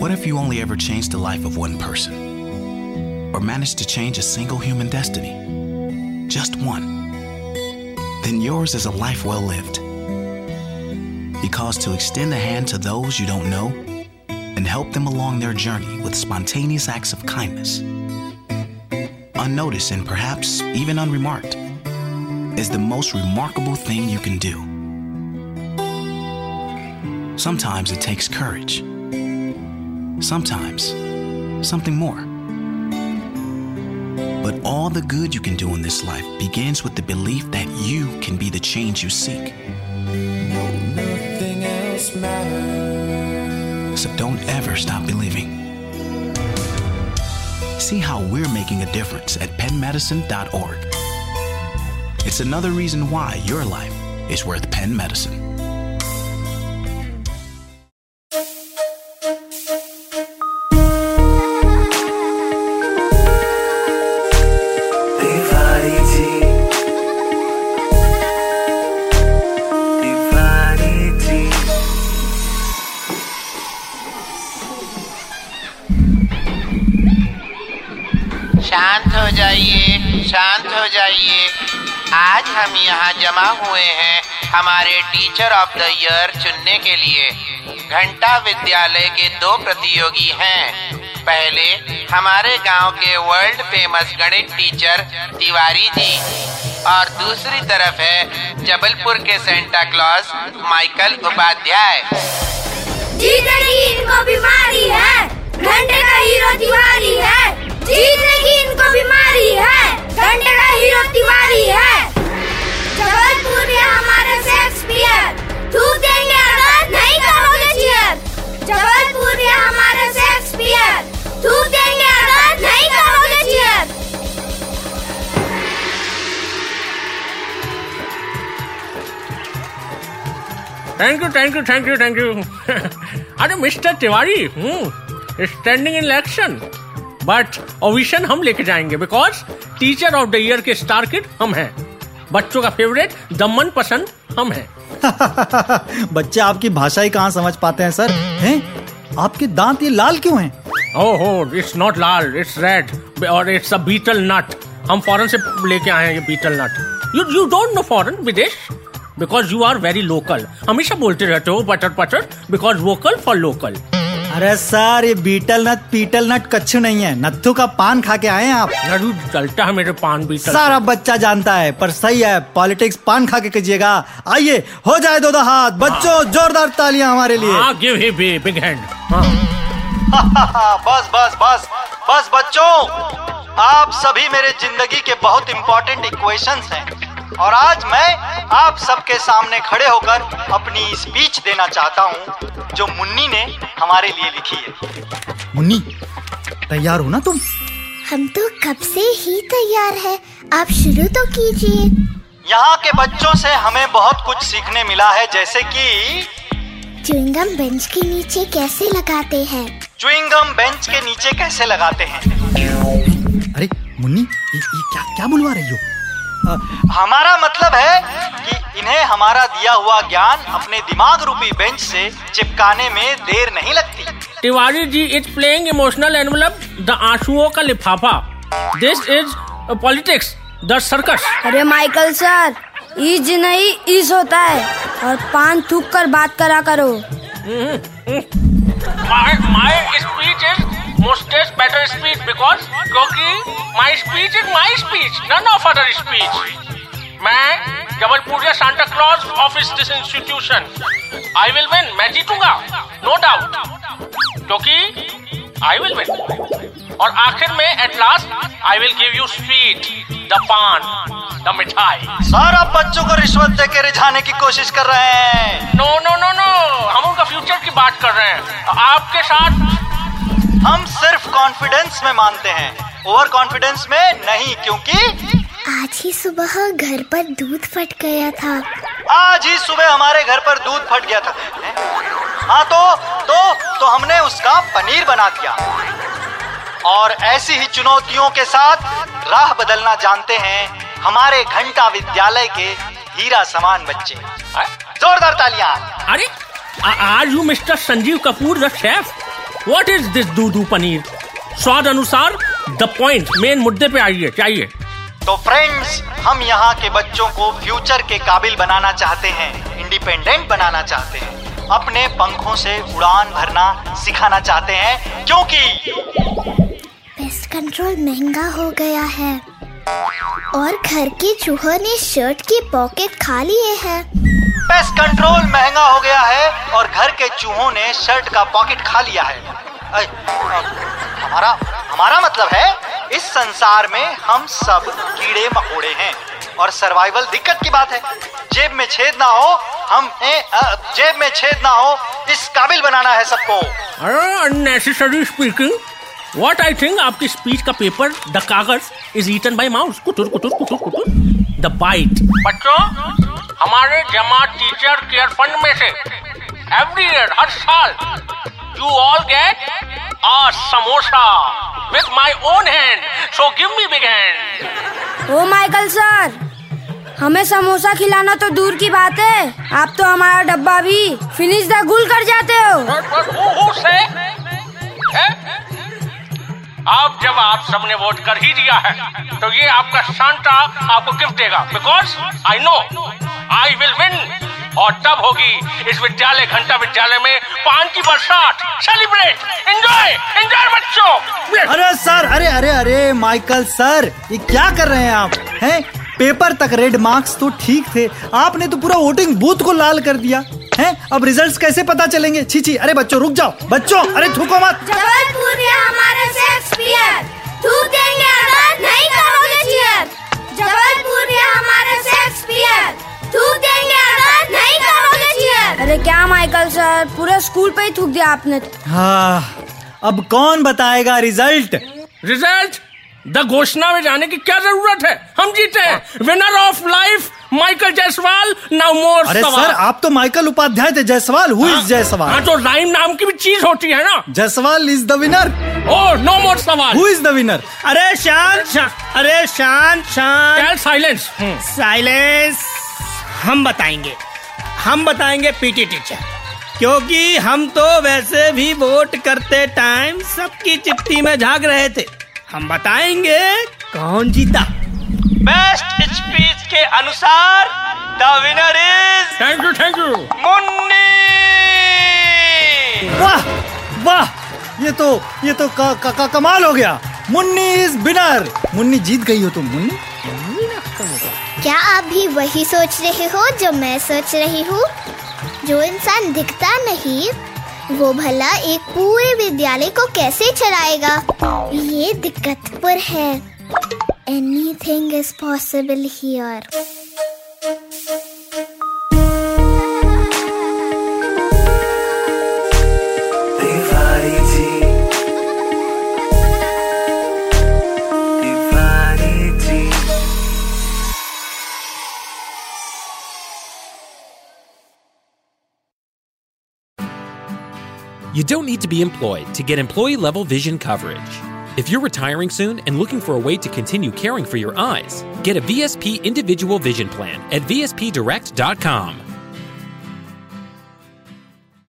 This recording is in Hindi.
What if you only ever changed the life of one person? Or managed to change a single human destiny? Just one. Then yours is a life well lived. Because to extend a hand to those you don't know and help them along their journey with spontaneous acts of kindness, unnoticed and perhaps even unremarked, is the most remarkable thing you can do. Sometimes it takes courage. Sometimes something more. But all the good you can do in this life begins with the belief that you can be the change you seek. Nothing else matters. So don't ever stop believing. See how we're making a difference at penmedicine.org. It's another reason why your life is worth Penn Medicine. हम यहाँ जमा हुए हैं हमारे टीचर ऑफ़ द ईयर चुनने के लिए। घंटा विद्यालय के दो प्रतियोगी हैं। पहले हमारे गाँव के वर्ल्ड फ़ेमस गणित टीचर तिवारी जी। और दूसरी तरफ़ है जबलपुर के सेंटा क्लॉज माइकल उपाध्याय। की इनको बीमारी है। घंटे का हीरो तिवारी है। की इनको बीमारी है। घंटे का हीरो तिवारी है। Thank you thank you thank you thank you अरे mister Tiwari standing in election but ovation हम लेके जाएँगे because teacher of the year के स्टार किड हम हैं. बच्चों का फेवरेट दमन पसंद हम हैं. बच्चे आपकी भाषा ही कहाँ समझ पाते हैं सर? हैं? आपके दांत ये लाल क्यों हैं? ओहो it's not Lal it's red और इट्स अ बीटल नट हम फॉरेन से लेके आए हैं ये betel nut you you don't know foreign विदेश? Because you are very local हमेशा बोलते रहते हो पटर पटर बिकॉज़ वोकल फॉर लोकल अरे सर ये बीटल नट पीटल नट कच्छु नहीं है। नत्थू का पान खा के आए हैं आप? ज़रूर चलता है मेरे पान बीटल सारा बच्चा जानता है पर सही है पॉलिटिक्स पान खा के कीजिएगा। आइए हो जाए दो दो हाथ। बच्चों जोरदार तालियाँ हमारे लिए। हाँ गिव ही बिग हैंड हाँ। बस बस बस बस बच्चों आप सभी मेरे ज़िंदगी के बहुत इंपॉर्टेंट इक्वेशंस हैं। और आज मैं आप सबके सामने खड़े होकर अपनी स्पीच देना चाहता हूँ जो मुन्नी ने हमारे लिए लिखी है। मुन्नी तैयार हो ना तुम? हम तो कब से ही तैयार है। आप शुरू तो कीजिए। यहाँ के बच्चों से हमें बहुत कुछ सीखने मिला है जैसे कि च्युइंगम बेंच के नीचे कैसे लगाते हैं? च्युइंगम बेंच के नीचे कैसे लगाते हैं? अरे मुन्नी ये, ये क्या क्या बुलवा रही हो? हमारा मतलब है कि इन्हें हमारा दिया हुआ ज्ञान अपने दिमाग रूपी बेंच से चिपकाने में देर नहीं लगती। Tiwari ji is playing emotional envelope the आंसुओं का लिफाफा। This is politics the circus अरे माइकल सर इज़ नहीं इस होता है। और पान थूक कर बात करा करो। My my speech mostest better speech because क्योंकि my speech is my speech none of other speech. मैं जबलपुर या Santa Claus office this institution I will win मैं जीतूँगा नो डाउट क्योंकि आई विल विन और आखिर में at last I will give you sweet the paan the मिठाई सारा बच्चों को रिश्वत दे के रिझाने की कोशिश कर रहे हैं। नो नो नो नो हम उनका फ्यूचर की बात कर रहे हैं। आपके साथ हम सिर्फ़ कॉन्फिडेंस में मानते हैं। ओवर कॉन्फिडेंस में नहीं क्योंकि आज ही सुबह घर पर दूध फट गया था। आज ही सुबह हमारे घर पर दूध फट गया था। हाँ तो तो तो हमने उसका पनीर बना दिया। और ऐसी ही चुनौतियों के साथ राह बदलना जानते हैं हमारे घंटा विद्यालय के हीरा समान बच्चे। जोरदार तालियाँ। अरे are you mister Sanjeev Kapoor the chef. What is this दूधू पनीर स्वाद अनुसार द पॉइंट मेन मुद्दे पे आइए चाहिए तो फ्रेंड्स हम यहाँ के बच्चों को फ्यूचर के काबिल बनाना चाहते हैं इंडिपेंडेंट बनाना चाहते हैं। अपने पंखों से उड़ान भरना सिखाना चाहते हैं क्योंकि पेस्ट कंट्रोल महँगा हो गया है। और घर के चूहों ने शर्ट की पॉकेट खा लिए हैं। पेस्ट कंट्रोल महँगा हो गया है और घर के चूहों ने शर्ट का पॉकेट खा लिया है। अय, हमारा हमारा मतलब है इस संसार में हम सब कीड़े मकोड़े हैं और सर्वाइवल दिक्कत की बात है। जेब में छेद ना हो हम अ, जेब में छेद ना हो इस काबिल बनाना है सबको। अरे unnecessary speaking what I think आपकी स्पीच का पेपर द कागज़ इज़ ईटन बाय माउस कुटुर कुटुर कुटुर कुटुर द बाइट बच्चों हमारे जमा टीचर केयर फंड में से एवरी ईयर हर साल you all get a samosa with my own hand so give me big hand oh Michael sir हमें समोसा खिलाना तो दूर की बात है। आप तो हमारा डब्बा भी फिनिश द गुल कर जाते हो? हैं? अब जब आप सबने वोट कर ही दिया है तो ये आपका शांता आपको गिफ्ट देगा। Because I know I will win और तब होगी इस विद्यालय घंटा विद्यालय में पान की बरसात। सेलिब्रेट एंजॉय एंजॉय बच्चों. अरे सर अरे अरे अरे माइकल सर ये क्या कर रहे हैं आप? हैं? पेपर तक रेड मार्क्स तो ठीक थे। आपने तो पूरा वोटिंग बूथ को लाल कर दिया। हैं? अब रिजल्ट्स कैसे पता चलेंगे? छी छी अरे बच्चों रुक जाओ। बच्चों अरे थूको मत। जबलपुर में हमारे शेक्सपियर स्कूल पे ही थूक दिया आपने हाँ अब कौन बताएगा रिज़ल्ट? रिज़ल्ट? द घोषणा में जाने की क्या ज़रूरत है? हम जीते हैं। Winner of life Michael Jaiswal now more अरे सर आप तो माइकल उपाध्याय थे। जायसवाल हु। इज़ हाँ जायसवाल तो राइम नाम की भी चीज़ होती है ना। Jaiswal is the winner oh no more सवाल। हु इज़ द विनर अरे शांत शांत अरे शांत शांत साइलेंस साइलेंस हम बताएँगे। हम बताएँगे पीटी टीचर क्योंकि हम तो वैसे भी वोट करते टाइम सबकी चिट्ठी में झाग रहे थे। हम बताएँगे कौन जीता। बेस्ट स्पीच के अनुसार the winner is thank you thank you Munni. वाह वाह ये तो ये तो का, का, का, कमाल हो गया। मुन्नी इज़ विनर मुन्नी जीत गई हो तुम मुन्नी। क्या आप भी वही सोच रहे हो जो मैं सोच रही हूँ? जो इंसान दिखता नहीं, वो भला एक पूरे विद्यालय को कैसे चलाएगा ये दिक्कत पर है। Anything is possible here You don't need to be employed to get employee level vision coverage. If you're retiring soon and looking for a way to continue caring for your eyes, get a VSP individual vision plan at VSPdirect.com.